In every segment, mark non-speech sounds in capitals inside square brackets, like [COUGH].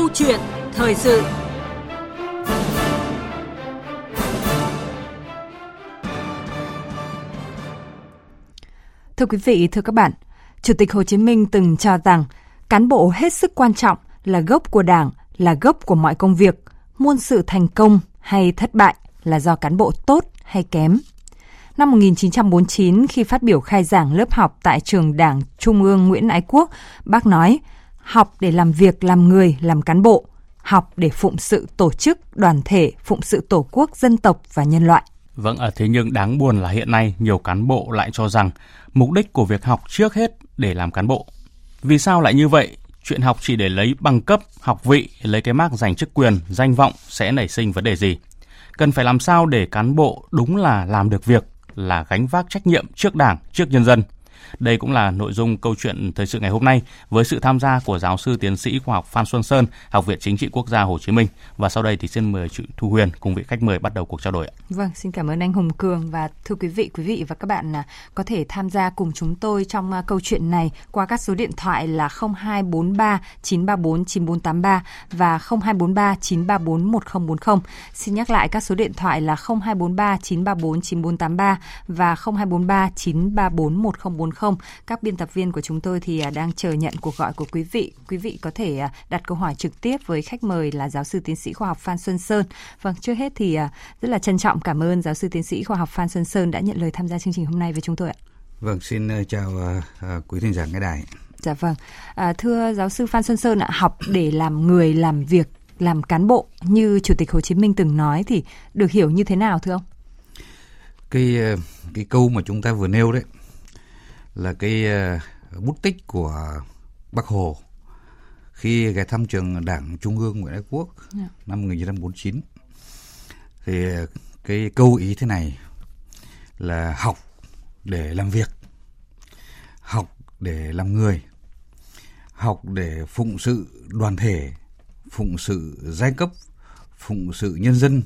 Câu chuyện thời sự Thưa quý vị, thưa các bạn, Chủ tịch Hồ Chí Minh từng cho rằng cán bộ hết sức quan trọng là gốc của Đảng, là gốc của mọi công việc, muôn sự thành công hay thất bại là do cán bộ tốt hay kém. Năm 1949, khi phát biểu khai giảng lớp học tại trường Đảng Trung ương Nguyễn Ái Quốc, bác nói, học để làm việc, làm người, làm cán bộ, học để phụng sự tổ chức, đoàn thể, phụng sự tổ quốc, dân tộc và nhân loại. Vâng, ở thế nhưng đáng buồn là hiện nay nhiều cán bộ lại cho rằng mục đích của việc học trước hết để làm cán bộ. Vì sao lại như vậy? Chuyện học chỉ để lấy bằng cấp, học vị, lấy cái mác giành chức quyền, danh vọng sẽ nảy sinh vấn đề gì? Cần phải làm sao để cán bộ đúng là làm được việc, là gánh vác trách nhiệm trước Đảng, trước nhân dân. Đây cũng là nội dung câu chuyện thời sự ngày hôm nay với sự tham gia của giáo sư tiến sĩ khoa học Phan Xuân Sơn, Học viện Chính trị Quốc gia Hồ Chí Minh. Và sau đây thì xin mời chị Thu Huyền cùng vị khách mời bắt đầu cuộc trao đổi. Vâng, xin cảm ơn anh Hùng Cường và thưa quý vị, quý vị và các bạn à, có thể tham gia cùng chúng tôi trong à, câu chuyện này qua các số điện thoại là 0243 934 9483 và 0243 934 1040. Xin nhắc lại các số điện thoại là 0243 934 9483 và 0243 934 1040 không. Các biên tập viên của chúng tôi thì à, đang chờ nhận cuộc gọi của quý vị. Quý vị có thể à, đặt câu hỏi trực tiếp với khách mời là giáo sư tiến sĩ khoa học Phan Xuân Sơn. Vâng, trước hết thì à, rất là trân trọng cảm ơn giáo sư tiến sĩ khoa học Phan Xuân Sơn đã nhận lời tham gia chương trình hôm nay với chúng tôi ạ. Vâng, xin chào uh, quý thính giả nghe đài. Dạ vâng. À, thưa giáo sư Phan Xuân Sơn ạ, học để làm người, làm việc, làm cán bộ như Chủ tịch Hồ Chí Minh từng nói thì được hiểu như thế nào thưa ông? Cái cái câu mà chúng ta vừa nêu đấy là cái ờ, bút tích của Bác Hồ khi ghé thăm trường Đảng Trung ương Nguyễn Ái Quốc yeah. Dạ. năm 1949 thì ờ, cái câu ý thế này là học để làm việc học để làm người học để phụng sự đoàn thể phụng sự giai cấp phụng sự nhân dân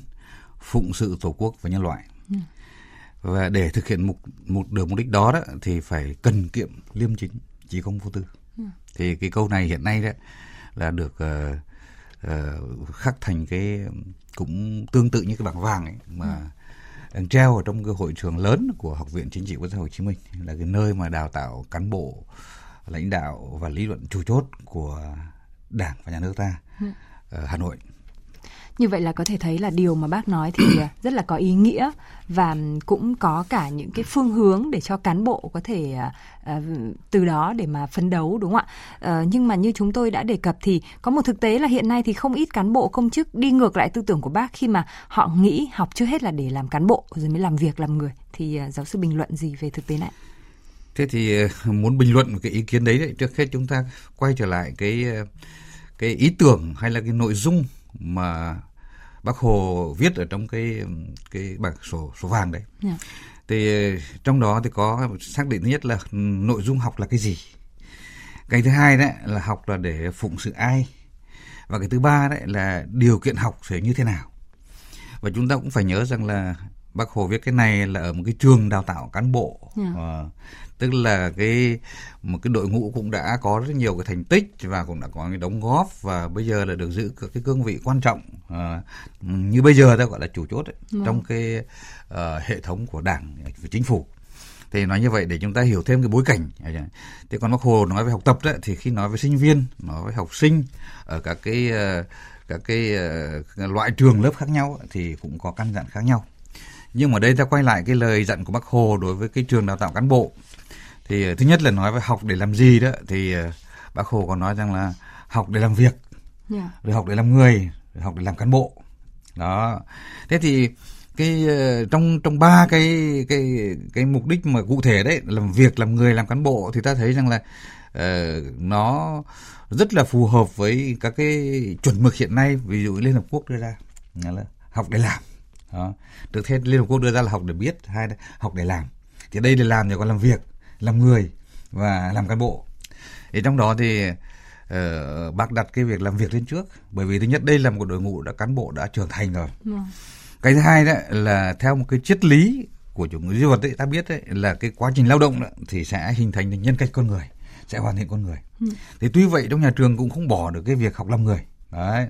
phụng sự tổ quốc và nhân loại và để thực hiện mục một được mục đích đó đó thì phải cần kiệm liêm chính chỉ công vô tư ừ. thì cái câu này hiện nay đó là được uh, uh, khắc thành cái cũng tương tự như cái bảng vàng ấy mà ừ. đang treo ở trong cái hội trường lớn của học viện chính trị quốc gia Hồ Chí Minh là cái nơi mà đào tạo cán bộ lãnh đạo và lý luận chủ chốt của đảng và nhà nước ta ừ. ở Hà Nội như vậy là có thể thấy là điều mà bác nói thì [COUGHS] à, rất là có ý nghĩa và cũng có cả những cái phương hướng để cho cán bộ có thể uh, từ đó để mà phấn đấu đúng không ạ? Uh, nhưng mà như chúng tôi đã đề cập thì có một thực tế là hiện nay thì không ít cán bộ công chức đi ngược lại tư tưởng của bác khi mà họ nghĩ học chưa hết là để làm cán bộ rồi mới làm việc làm người. Thì uh, giáo sư bình luận gì về thực tế này? Thế thì muốn bình luận cái ý kiến đấy, đấy trước hết chúng ta quay trở lại cái cái ý tưởng hay là cái nội dung mà bác hồ viết ở trong cái cái bảng sổ số vàng đấy yeah. Dạ. thì trong đó thì có xác định thứ nhất là nội dung học là cái gì cái thứ hai đấy là học là để phụng sự ai và cái thứ ba đấy là điều kiện học sẽ như thế nào và chúng ta cũng phải nhớ rằng là bác hồ viết cái này là ở một cái trường đào tạo cán bộ yeah. Dạ. uh, tức là cái một cái đội ngũ cũng đã có rất nhiều cái thành tích và cũng đã có cái đóng góp và bây giờ là được giữ cái cương vị quan trọng à, như bây giờ ta gọi là chủ chốt ấy, ừ. trong cái uh, hệ thống của đảng và chính phủ thì nói như vậy để chúng ta hiểu thêm cái bối cảnh thế còn bác hồ nói về học tập đấy thì khi nói với sinh viên nói với học sinh ở các cái uh, các cái uh, loại trường lớp khác nhau thì cũng có căn dặn khác nhau nhưng mà đây ta quay lại cái lời dặn của bác hồ đối với cái trường đào tạo cán bộ thì ờ, thứ nhất là nói về học để làm gì đó thì ờ, bác hồ còn nói rằng là học để làm việc yeah. Dạ. rồi học để làm người rồi học để làm cán bộ đó thế thì cái ờ, trong trong ba cái cái cái mục đích mà cụ thể đấy làm việc làm người làm cán bộ thì ta thấy rằng là uh, nó rất là phù hợp với các cái chuẩn mực hiện nay ví dụ liên hợp quốc đưa ra là học để làm đó. được hết liên hợp quốc đưa ra là học để biết hai là học để làm thì đây để làm thì còn làm việc làm người và làm cán bộ thì trong đó thì uh, bác đặt cái việc làm việc lên trước bởi vì thứ nhất đây là một đội ngũ đã cán bộ đã trưởng thành rồi ừ. cái thứ hai đó là theo một cái triết lý của chủ nghĩa duy vật ấy ta biết đấy là cái quá trình lao động đó, thì sẽ hình thành nhân cách con người sẽ hoàn thiện con người ừ. thì tuy vậy trong nhà trường cũng không bỏ được cái việc học làm người đấy.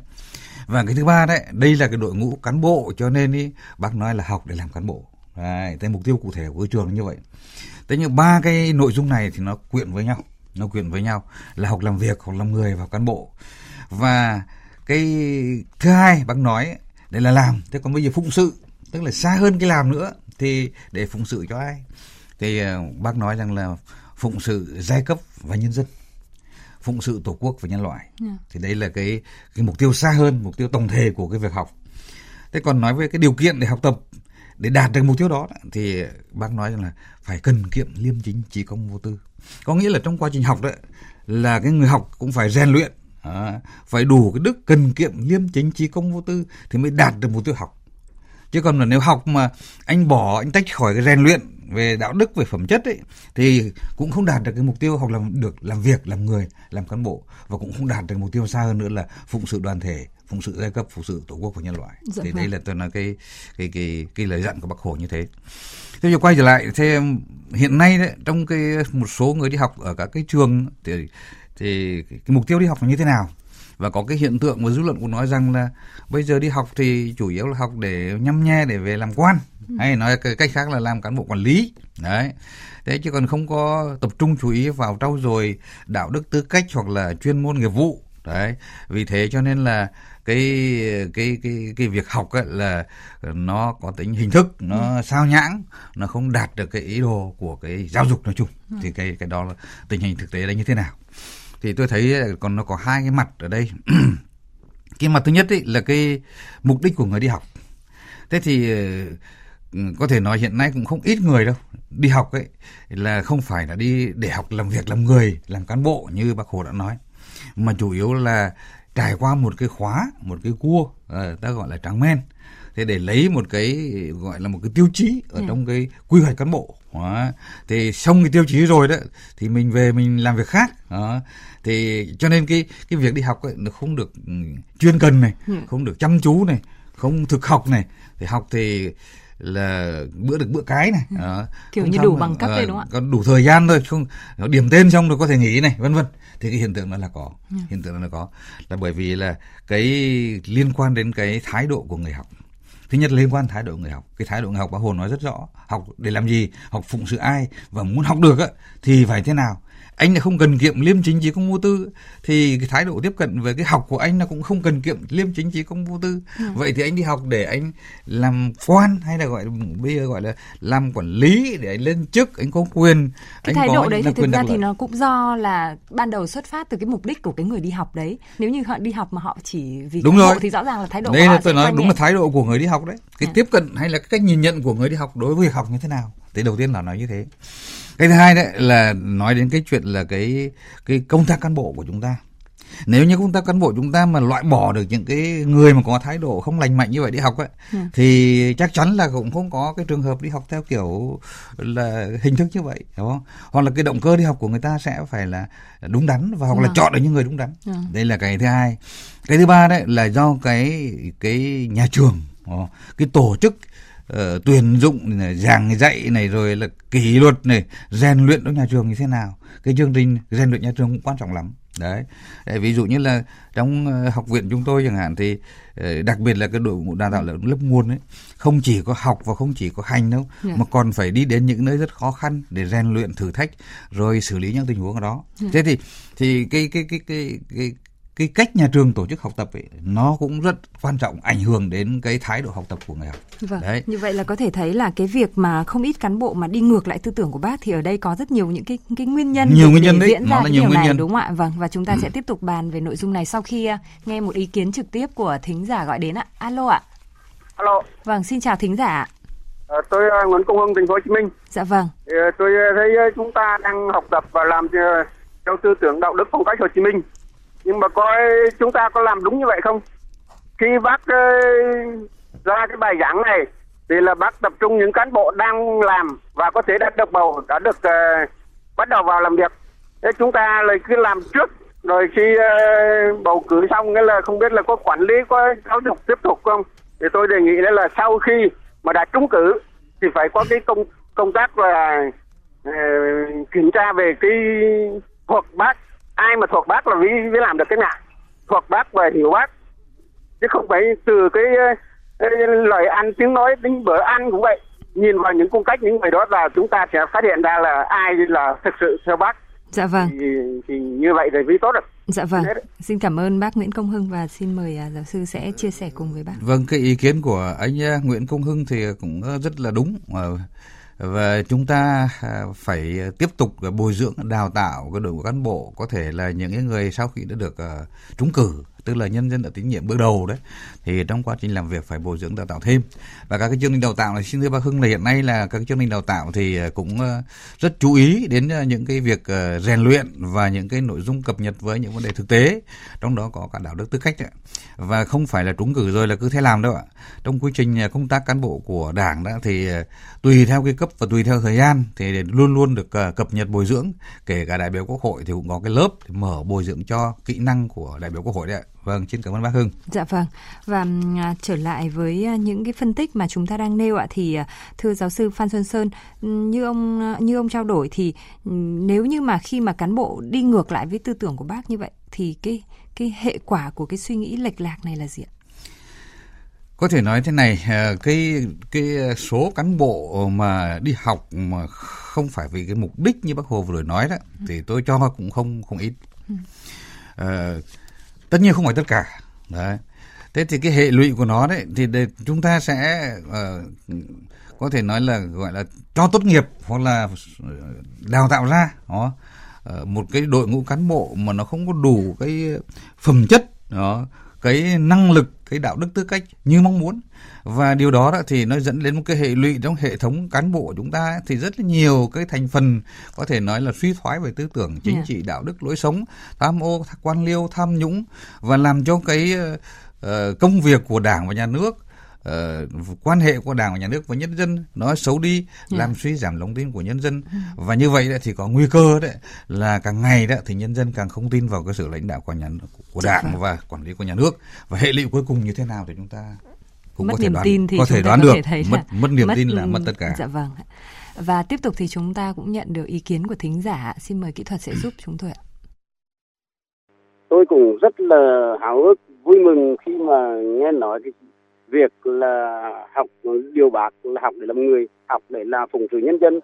Và cái thứ ba đấy đây là cái đội ngũ cán bộ cho nên ý, bác nói là học để làm cán bộ. Đấy, cái mục tiêu cụ thể của trường như vậy. Thế nhưng ba cái nội dung này thì nó quyện với nhau nó quyện với nhau là học làm việc học làm người và cán bộ. Và cái thứ hai bác nói đây là làm. Thế còn bây giờ phụng sự tức là xa hơn cái làm nữa thì để phụng sự cho ai? Thì ờ, bác nói rằng là phụng sự giai cấp và nhân dân phụng sự tổ quốc và nhân loại yeah. Dạ. thì đây là cái cái mục tiêu xa hơn mục tiêu tổng thể của cái việc học thế còn nói về cái điều kiện để học tập để đạt được mục tiêu đó thì bác nói rằng là phải cần kiệm liêm chính trí công vô tư có nghĩa là trong quá trình học đó là cái người học cũng phải rèn luyện à, phải đủ cái đức cần kiệm liêm chính trí công vô tư thì mới đạt được mục tiêu học chứ còn là nếu học mà anh bỏ anh tách khỏi cái rèn luyện về đạo đức về phẩm chất ấy thì cũng không đạt được cái mục tiêu học làm được làm việc làm người làm cán bộ và cũng không đạt được mục tiêu xa hơn nữa là phụng sự đoàn thể phụng sự giai cấp phụng sự tổ quốc và nhân loại. Dạ thì vâng. đây là tôi nói cái cái cái cái lời dặn của bác hồ như thế. Thế giờ quay trở lại thế hiện nay đấy trong cái một số người đi học ở các cái trường thì thì cái mục tiêu đi học là như thế nào và có cái hiện tượng mà dư luận cũng nói rằng là bây giờ đi học thì chủ yếu là học để nhăm nhe để về làm quan. Ừ. hay nói cái cách khác là làm cán bộ quản lý. Đấy. Thế chứ còn không có tập trung chú ý vào trau dồi đạo đức tư cách hoặc là chuyên môn nghiệp vụ. Đấy. Vì thế cho nên là cái cái cái cái việc học ấy là nó có tính hình thức nó ừ. sao nhãng nó không đạt được cái ý đồ của cái giáo dục nói chung. Ừ. thì cái cái đó là tình hình thực tế là như thế nào thì tôi thấy còn nó có hai cái mặt ở đây [CLEARS THROAT] cái mặt thứ nhất ấy là cái mục đích của người đi học thế thì ừ, có thể nói hiện nay cũng không ít người đâu đi học ấy là không phải là đi để học làm việc làm người làm cán bộ như bác hồ đã nói mà chủ yếu là trải qua một cái khóa một cái cua à, ta gọi là tráng men thế để lấy một cái gọi là một cái tiêu chí ở ừ. trong cái quy hoạch cán bộ đó. thì xong cái tiêu chí rồi đó thì mình về mình làm việc khác đó. Thì cho nên cái cái việc đi học ấy, nó không được ừ, chuyên cần này ừ. không được chăm chú này không thực học này. Thì học thì là bữa được bữa cái này ừ. đó. kiểu như đủ bằng cấp đấy đúng không ạ? có đủ thời gian thôi không điểm tên xong rồi có thể nghỉ này vân vân. Thì cái hiện tượng đó là có ừ. hiện tượng đó là có. Là bởi vì là cái liên quan đến cái thái độ của người học. Thứ nhất liên quan thái độ người học. Cái thái độ người học bác hồ nói rất rõ. Học để làm gì? Học phụng sự ai? Và muốn học được á, thì phải thế nào anh lại không cần kiệm liêm chính trí công vô tư. Thì cái thái độ tiếp cận về cái học của anh nó cũng không cần kiệm liêm chính trí công vô tư. Ừ. vậy thì anh đi học để anh làm quan hay là gọi bây giờ gọi là làm quản lý để anh lên chức anh có quyền cái anh thái độ đấy thì thực ra thì nó cũng do là ban đầu xuất phát từ cái mục đích của cái người đi học đấy. Nếu như họ đi học mà họ chỉ vì đúng rồi. thì rõ ràng là thái độ đây là tôi nói đúng là thái độ của người đi học đấy. Cái à. tiếp cận hay là cái cách nhìn nhận của người đi học đối với việc học như thế nào? Thế đầu tiên là nói như thế cái thứ hai đấy là nói đến cái chuyện là cái cái công tác cán bộ của chúng ta nếu như công tác cán bộ chúng ta mà loại bỏ được những cái người mà có thái độ không lành mạnh như vậy đi học ấy ừ. thì chắc chắn là cũng không có cái trường hợp đi học theo kiểu là hình thức như vậy đúng không hoặc là cái động cơ đi học của người ta sẽ phải là đúng đắn và hoặc ừ. là chọn được những người đúng đắn ừ. đây là cái thứ hai cái thứ ba đấy là do cái cái nhà trường cái tổ chức uh, tuyển dụng này, giảng dạy này rồi là kỷ luật này rèn luyện trong nhà trường như thế nào cái chương trình rèn luyện nhà trường cũng quan trọng lắm đấy ví dụ như là trong uh, học viện chúng tôi chẳng hạn thì uh, đặc biệt là cái đội ngũ đào tạo lớp nguồn ấy không chỉ có học và không chỉ có hành đâu yeah. Dạ. mà còn phải đi đến những nơi rất khó khăn để rèn luyện thử thách rồi xử lý những tình huống ở đó yeah. Dạ. thế thì thì cái cái cái cái cái cái cách nhà trường tổ chức học tập ấy nó cũng rất quan trọng ảnh hưởng đến cái thái độ học tập của người học. Vâng. Đấy. Như vậy là có thể thấy là cái việc mà không ít cán bộ mà đi ngược lại tư tưởng của bác thì ở đây có rất nhiều những cái cái nguyên nhân nhiều nguyên nhân đấy. diễn ra nó là nhiều nguyên này nhân. đúng không ạ? Vâng và chúng ta ừ. sẽ tiếp tục bàn về nội dung này sau khi uh, nghe một ý kiến trực tiếp của thính giả gọi đến ạ. Alo ạ. Alo. Vâng, xin chào thính giả. À, tôi uh, Nguyễn Công Hưng, thành phố Hồ Chí Minh. Dạ vâng. Thì, uh, tôi thấy chúng ta đang học tập và làm theo tư tưởng đạo đức phong cách Hồ Chí Minh nhưng mà coi chúng ta có làm đúng như vậy không? Khi bác ờ, ra cái bài giảng này thì là bác tập trung những cán bộ đang làm và có thể đã được bầu đã được uh, bắt đầu vào làm việc. Thế chúng ta là cứ làm trước rồi khi uh, bầu cử xong nghĩa là không biết là có quản lý có giáo dục tiếp tục không? Thì tôi đề nghị là sau khi mà đã trúng cử thì phải có cái công công tác là uh, kiểm tra về cái thuộc bác ai mà thuộc bác là mới, mới làm được cái nào thuộc bác và hiểu bác chứ không phải từ cái, cái lời ăn tiếng nói đến bữa ăn cũng vậy nhìn vào những cung cách những người đó là chúng ta sẽ phát hiện ra là ai là thực sự theo bác Dạ vâng. Thì, thì như vậy thì mới tốt được. Dạ vâng. Xin cảm ơn bác Nguyễn Công Hưng và xin mời à, giáo sư sẽ chia sẻ cùng với bác. Vâng, cái ý kiến của anh à, Nguyễn Công Hưng thì cũng rất là đúng và chúng ta à, phải tiếp tục bồi dưỡng, đào tạo cái đội ngũ cán bộ có thể là những người sau khi đã được à, trúng cử tức là nhân dân đã tín nhiệm bước đầu đấy, thì trong quá trình làm việc phải bồi dưỡng đào tạo thêm. Và các cái chương trình đào tạo này, xin thưa bác Hưng là hiện nay là các cái chương trình đào tạo thì ờ, cũng ờ, rất chú ý đến ờ, những cái việc rèn luyện và những cái nội dung cập nhật với những vấn đề thực tế, trong đó có cả đạo đức tư cách đấy. và không phải là trúng cử rồi là cứ thế làm đâu ạ. Trong quy trình công tác cán bộ của đảng đó thì tùy theo cái cấp và tùy theo thời gian thì luôn luôn được cập nhật bồi dưỡng. Kể cả đại biểu quốc hội thì cũng có cái lớp mở bồi dưỡng cho kỹ năng của đại biểu quốc hội đấy ạ. Vâng, xin cảm ơn bác Hưng. Dạ vâng. Và à, trở lại với à, những cái phân tích mà chúng ta đang nêu ạ thì à, thưa giáo sư Phan Xuân Sơn, như ông à, như ông trao đổi thì nếu như mà khi mà cán bộ đi ngược lại với tư tưởng của bác như vậy thì cái cái hệ quả của cái suy nghĩ lệch lạc này là gì ạ? Có thể nói thế này, cái cái số cán bộ mà đi học mà không phải vì cái mục đích như bác Hồ vừa nói đó, ừ. thì tôi cho cũng không không ít. Ừ. À, tất nhiên không phải tất cả. Đấy. Thế thì cái hệ lụy của nó đấy thì để chúng ta sẽ uh, có thể nói là gọi là cho tốt nghiệp hoặc là ờ, đào tạo ra đó. Uh, một cái đội ngũ cán bộ mà nó không có đủ cái phẩm chất đó cái năng lực cái đạo đức tư cách như mong muốn và điều đó thì nó dẫn đến một cái hệ lụy trong hệ thống cán bộ của chúng ta thì rất là nhiều cái thành phần có thể nói là suy thoái về tư tưởng chính yeah. trị đạo đức lối sống tham ô quan liêu tham nhũng và làm cho cái uh, công việc của đảng và nhà nước uh, quan hệ của đảng và nhà nước với nhân dân nó xấu đi yeah. làm suy giảm lòng tin của nhân dân. Và như vậy thì có nguy cơ đấy là càng ngày đó thì nhân dân càng không tin vào cái sự lãnh đạo của nhà của dạ. Đảng và quản lý của nhà nước. Và hệ lụy cuối cùng như thế nào thì chúng ta cũng mất có thể niềm đoán, tin thì có thể đoán có được. thể thấy mất mất niềm mất, tin là mất tất cả. Dạ vâng và tiếp tục thì chúng ta cũng nhận được ý kiến của thính giả xin mời kỹ thuật sẽ giúp chúng tôi ạ. Tôi cũng rất là háo hức vui mừng khi mà nghe nói cái việc là học điều bác là học để làm người học để là phụng sự nhân dân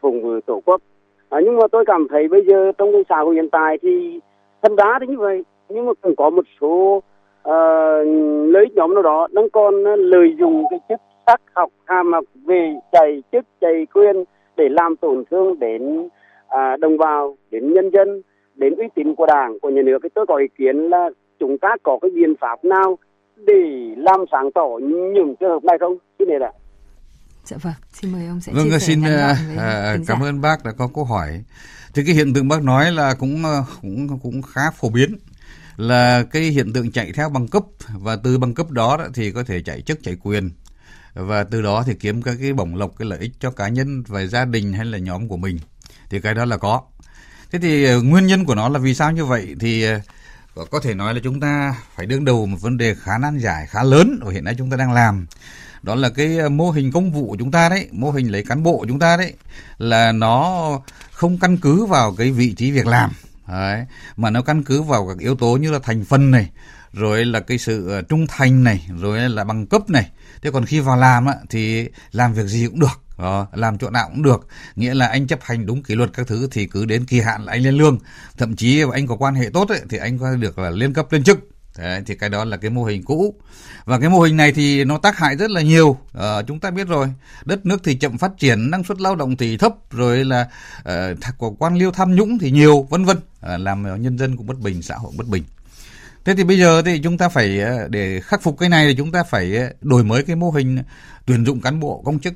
phụng sự tổ quốc. À, nhưng mà tôi cảm thấy bây giờ trong cái xã hội hiện tại thì thân đá thì như vậy nhưng mà cũng có một số ờ, uh, lấy nhóm nào đó đang còn lợi dụng cái chức sắc học hàm học về chạy chức chạy quyền để làm tổn thương đến uh, đồng bào đến nhân dân đến uy tín của đảng của nhà nước. Thì tôi có ý kiến là chúng ta có cái biện pháp nào để làm sáng tỏ những trường hợp này không? Xin này là. Dạ vâng, xin mời ông sẽ vâng, chia xin uh, cảm ơn bác đã có câu hỏi. Thì cái hiện tượng bác nói là cũng ờ, cũng cũng khá phổ biến là cái hiện tượng chạy theo bằng cấp và từ bằng cấp đó thì có thể chạy chức chạy quyền và từ đó thì kiếm các cái bổng lộc cái lợi ích cho cá nhân và gia đình hay là nhóm của mình thì cái đó là có thế thì ờ, nguyên nhân của nó là vì sao như vậy thì có thể nói là chúng ta phải đương đầu một vấn đề khá nan giải khá lớn và hiện nay chúng ta đang làm. Đó là cái ờ, mô hình công vụ của chúng ta đấy mô hình lấy cán bộ của chúng ta đấy là nó không căn cứ vào cái vị trí việc làm. Đấy, mà nó căn cứ vào các yếu tố như là thành phần này rồi là cái sự ờ, trung thành này rồi là bằng cấp này. Thế còn khi vào làm á, thì làm việc gì cũng được. Ờ, làm chỗ nào cũng được. Nghĩa là anh chấp hành đúng kỷ luật các thứ thì cứ đến kỳ hạn là anh lên lương. Thậm chí anh có quan hệ tốt ấy, thì anh có được là lên cấp lên chức. Đấy, thì cái đó là cái mô hình cũ. Và cái mô hình này thì nó tác hại rất là nhiều. À, chúng ta biết rồi đất nước thì chậm phát triển năng suất lao động thì thấp rồi là uh, quan liêu tham nhũng thì nhiều vân vân. À, làm nhân dân cũng bất bình xã hội bất bình. Thế thì bây giờ thì chúng ta phải để khắc phục cái này thì chúng ta phải đổi mới cái mô hình tuyển dụng cán bộ công chức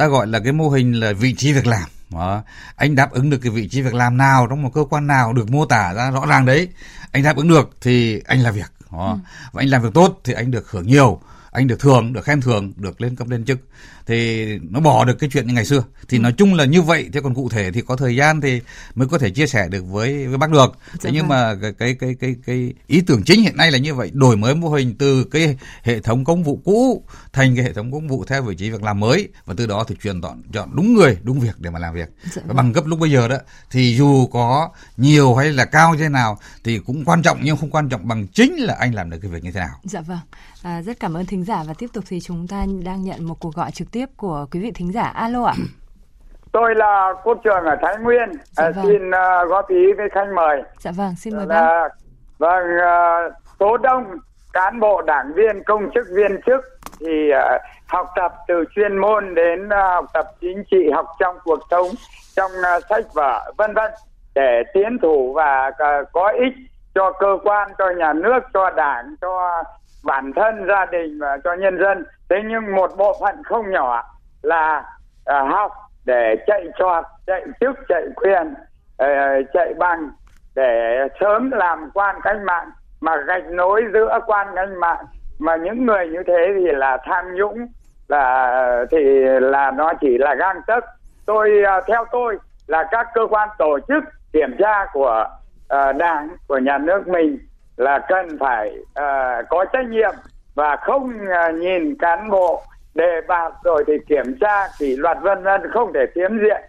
ta gọi là cái mô hình là vị trí việc làm đó. anh đáp ứng được cái vị trí việc làm nào trong một cơ quan nào được mô tả ra rõ ràng đấy anh đáp ứng được thì anh làm việc đó. Ừ. và anh làm việc tốt thì anh được hưởng nhiều anh được thưởng được khen thưởng được lên cấp lên chức thì nó bỏ được cái chuyện như ngày xưa thì ừ. nói chung là như vậy thế còn cụ thể thì có thời gian thì mới có thể chia sẻ được với với bác được dạ thế nhưng vâng. mà cái, cái cái cái cái ý tưởng chính hiện nay là như vậy đổi mới mô hình từ cái hệ thống công vụ cũ thành cái hệ thống công vụ theo vị trí việc làm mới và từ đó thì truyền chọn chọn đúng người đúng việc để mà làm việc dạ và vâng. bằng cấp lúc bây giờ đó thì dù có nhiều hay là cao như thế nào thì cũng quan trọng nhưng không quan trọng bằng chính là anh làm được cái việc như thế nào dạ vâng à, rất cảm ơn thính giả và tiếp tục thì chúng ta đang nhận một cuộc gọi trực tiếp của quý vị thính giả. Alo ạ. [CLEARS THROAT] Tôi là quốc trường ở thái nguyên. Dạ à, vâng. xin uh, góp ý với khách mời. Dạ vâng xin mời bác vâng uh, số đông cán bộ đảng viên công chức viên chức thì uh, học tập từ chuyên môn đến uh, học tập chính trị học trong cuộc sống trong uh, sách vở vân vân để tiến thủ và uh, có ích cho cơ quan cho nhà nước cho đảng cho bản thân gia đình và cho nhân dân. Thế nhưng một bộ phận không nhỏ là uh, học để chạy trọt chạy chức chạy quyền uh, chạy bằng để sớm làm quan cách mạng mà gạch nối giữa quan cách mạng. Mà những người như thế thì là tham nhũng là thì là nó chỉ là gang tấc. Tôi uh, theo tôi là các cơ quan tổ chức kiểm tra của uh, đảng của nhà nước mình là cần phải uh, có trách nhiệm và không uh, nhìn cán bộ đề bạt rồi thì kiểm tra kỷ luật vân vân không thể tiếm diện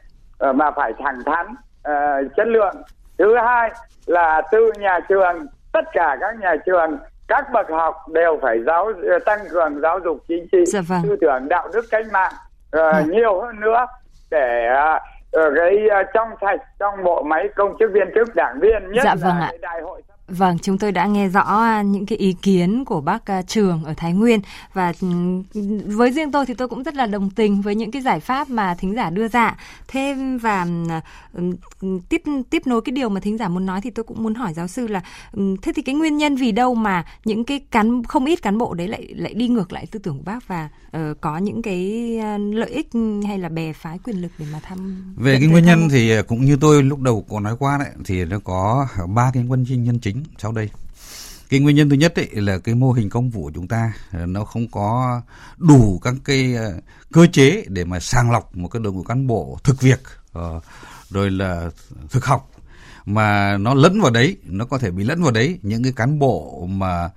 uh, mà phải thẳng thắn uh, chất lượng thứ hai là từ nhà trường tất cả các nhà trường các bậc học đều phải giáo tăng cường giáo dục chính trị dạ vâng. tư tưởng đạo đức cách mạng uh, ừ. nhiều hơn nữa để uh, cái uh, trong sạch trong bộ máy công chức viên chức đảng viên nhất dạ vâng là ạ. đại hội Vâng, chúng tôi đã nghe rõ à, những cái ý kiến của bác à, Trường ở Thái Nguyên và ừ, với riêng tôi thì tôi cũng rất là đồng tình với những cái giải pháp mà thính giả đưa ra. Thêm và ừ, tiếp tiếp nối cái điều mà thính giả muốn nói thì tôi cũng muốn hỏi giáo sư là thế thì cái nguyên nhân vì đâu mà những cái cán không ít cán bộ đấy lại lại đi ngược lại tư tưởng của bác và uh, có những cái à, lợi ích hay là bè phái quyền lực để mà tham về cái nguyên nhân thì cũng như tôi lúc đầu có nói qua đấy thì nó có ba cái nguyên nhân chính sau đây. Cái nguyên nhân thứ nhất ấy là cái mô hình công vụ của chúng ta ờ, nó không có đủ các cái ờ, cơ chế để mà sàng lọc một cái đội ngũ cán bộ thực việc ờ, rồi là thực học. Mà nó lẫn vào đấy, nó có thể bị lẫn vào đấy, những cái cán bộ mà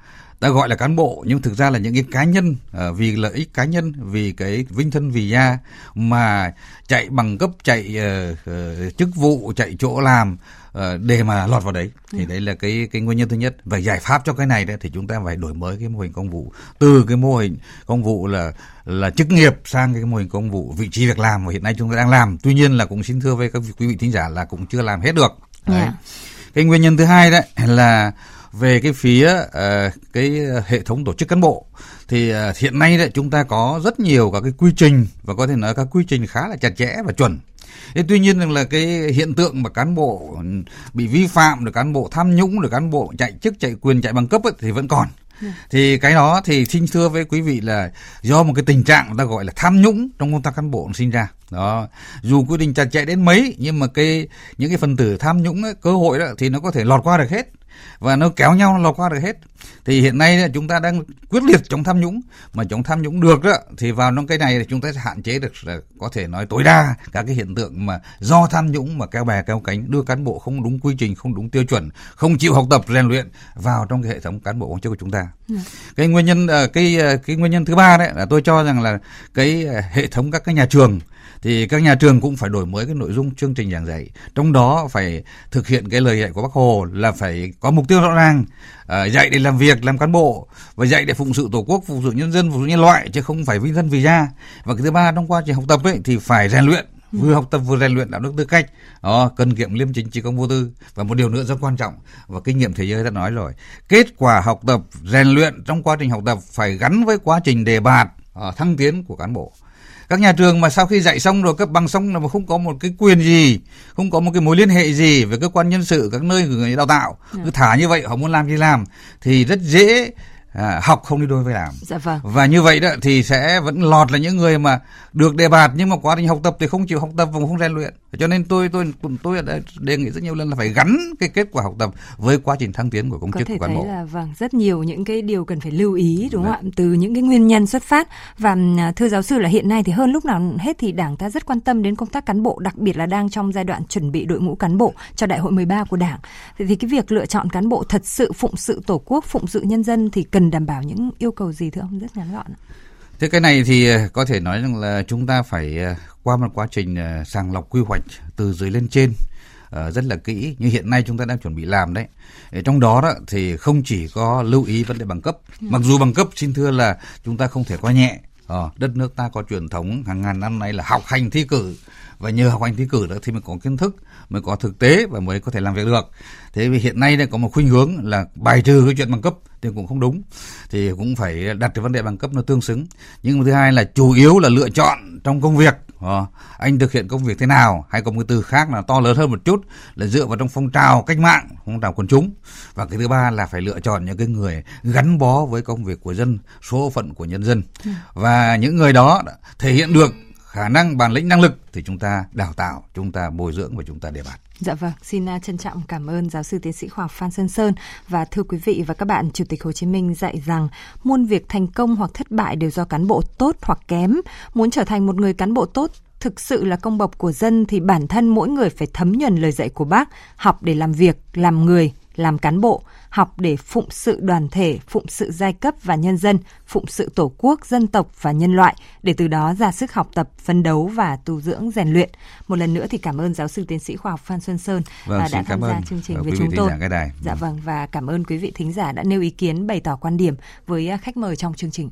ta gọi là cán bộ nhưng thực ra là những cái cá nhân vì lợi ích cá nhân vì cái vinh thân vì gia mà chạy bằng cấp chạy uh, chức vụ chạy chỗ làm Ờ, để mà lọt vào đấy thì ừ. đấy là cái cái nguyên nhân thứ nhất và giải pháp cho cái này đấy thì chúng ta phải đổi mới cái mô hình công vụ từ cái mô hình công vụ là là chức nghiệp sang cái mô hình công vụ vị trí việc làm mà hiện nay chúng ta đang làm tuy nhiên là cũng xin thưa với các quý vị thính giả là cũng chưa làm hết được đấy. Yeah. cái nguyên nhân thứ hai đấy là về cái phía uh, cái hệ thống tổ chức cán bộ thì uh, hiện nay đấy chúng ta có rất nhiều các cái quy trình và có thể nói các quy trình khá là chặt chẽ và chuẩn Thế tuy nhiên rằng là cái hiện tượng mà cán bộ bị vi phạm, được cán bộ tham nhũng, được cán bộ chạy chức, chạy quyền, chạy bằng cấp ấy, thì vẫn còn. Ừ. Thì cái đó thì xin thưa với quý vị là do một cái tình trạng người ta gọi là tham nhũng trong công tác cán bộ sinh ra. Đó. Dù quy định chặt chẽ đến mấy nhưng mà cái những cái phần tử tham nhũng ấy, cơ hội đó thì nó có thể lọt qua được hết và nó kéo nhau nó lọt qua được hết. Thì hiện nay chúng ta đang quyết liệt chống tham nhũng. Mà chống tham nhũng được đó thì vào trong cái này thì chúng ta sẽ hạn chế được có thể nói tối đa các cái hiện tượng mà do tham nhũng mà kéo bè kéo cánh đưa cán bộ không đúng quy trình không đúng tiêu chuẩn không chịu học tập rèn luyện vào trong cái hệ thống cán bộ công chức của chúng ta. Ừ. cái nguyên nhân ờ, cái ờ, cái nguyên nhân thứ ba đấy là tôi cho rằng là cái ờ, hệ thống các cái nhà trường thì các nhà trường cũng phải đổi mới cái nội dung chương trình giảng dạy. Trong đó phải thực hiện cái lời dạy của bác hồ là phải có mục tiêu rõ ràng uh, dạy để làm việc làm cán bộ và dạy để phụng sự tổ quốc phụng sự nhân dân phụng sự nhân loại chứ không phải vinh thân vì gia. Và cái thứ ba trong quá trình học tập ấy thì phải rèn luyện. Vừa học tập vừa rèn luyện đạo đức tư cách. Đó cần kiệm liêm chính trí công vô tư. Và một điều nữa rất quan trọng và kinh nghiệm thế giới đã nói rồi. Kết quả học tập rèn luyện trong quá trình học tập phải gắn với quá trình đề bạt uh, thăng tiến của cán bộ các nhà trường mà sau khi dạy xong rồi cấp bằng xong là mà không có một cái quyền gì không có một cái mối liên hệ gì với cơ quan nhân sự các nơi người đào tạo ừ. cứ thả như vậy họ muốn làm gì làm thì rất dễ à, học không đi đôi với làm dạ vâng. và như vậy đó thì sẽ vẫn lọt là những người mà được đề bạt nhưng mà quá trình học tập thì không chịu học tập và không rèn luyện cho nên tôi tôi tôi đã đề nghị rất nhiều lần là phải gắn cái kết quả học tập với quá trình thăng tiến của công có chức thể của cán thấy bộ. là vâng rất nhiều những cái điều cần phải lưu ý đúng không Vâng. ạ? Từ những cái nguyên nhân xuất phát. Và à, thưa giáo sư là hiện nay thì hơn lúc nào hết thì đảng ta rất quan tâm đến công tác cán bộ đặc biệt là đang trong giai đoạn chuẩn bị đội ngũ cán bộ cho đại hội 13 của đảng. Thì, thì cái việc lựa chọn cán bộ thật sự phụng sự tổ quốc phụng sự nhân dân thì cần đảm bảo những yêu cầu gì thưa ông? Rất ngắn gọn ạ. Thế cái này thì ờ, có thể nói rằng là chúng ta phải ờ, qua một quá trình ờ, sàng lọc quy hoạch từ dưới lên trên ờ, rất là kỹ như hiện nay chúng ta đang chuẩn bị làm đấy. Trong đó đó thì không chỉ có lưu ý vấn đề bằng cấp, mặc dù bằng cấp xin thưa là chúng ta không thể coi nhẹ. Ờ, đất nước ta có truyền thống hàng ngàn năm nay là học hành thi cử và nhờ học hành thi cử đó thì mới có kiến thức, mới có thực tế và mới có thể làm việc được. Thế vì hiện nay đây có một khuynh hướng là bài trừ cái chuyện bằng cấp thì cũng không đúng thì cũng phải đặt cái vấn đề bằng cấp nó tương xứng. Nhưng mà thứ hai là chủ yếu là lựa chọn trong công việc Ờ, anh thực hiện công việc thế nào hay có một cái từ khác là to lớn hơn một chút là dựa vào trong phong trào cách mạng phong trào quần chúng. Và cái thứ ba là phải lựa chọn những cái người gắn bó với công việc của dân số phận của nhân dân. Và những người đó thể hiện được khả năng bản lĩnh năng lực thì chúng ta đào tạo chúng ta bồi dưỡng và chúng ta đề bạt. Dạ vâng, xin à, trân trọng cảm ơn giáo sư tiến sĩ khoa học Phan Sơn Sơn. Và thưa quý vị và các bạn, Chủ tịch Hồ Chí Minh dạy rằng muôn việc thành công hoặc thất bại đều do cán bộ tốt hoặc kém. Muốn trở thành một người cán bộ tốt thực sự là công bộc của dân thì bản thân mỗi người phải thấm nhuần lời dạy của bác, học để làm việc, làm người, làm cán bộ, học để phụng sự đoàn thể, phụng sự giai cấp và nhân dân, phụng sự tổ quốc, dân tộc và nhân loại, để từ đó ra sức học tập, phấn đấu và tu dưỡng rèn luyện. Một lần nữa thì cảm ơn giáo sư tiến sĩ khoa học Phan Xuân Sơn Vâng, đã tham gia ơn, chương trình với chúng tôi. Dạ vâng và cảm ơn quý vị thính giả đã nêu ý kiến bày tỏ quan điểm với à, khách mời trong chương trình.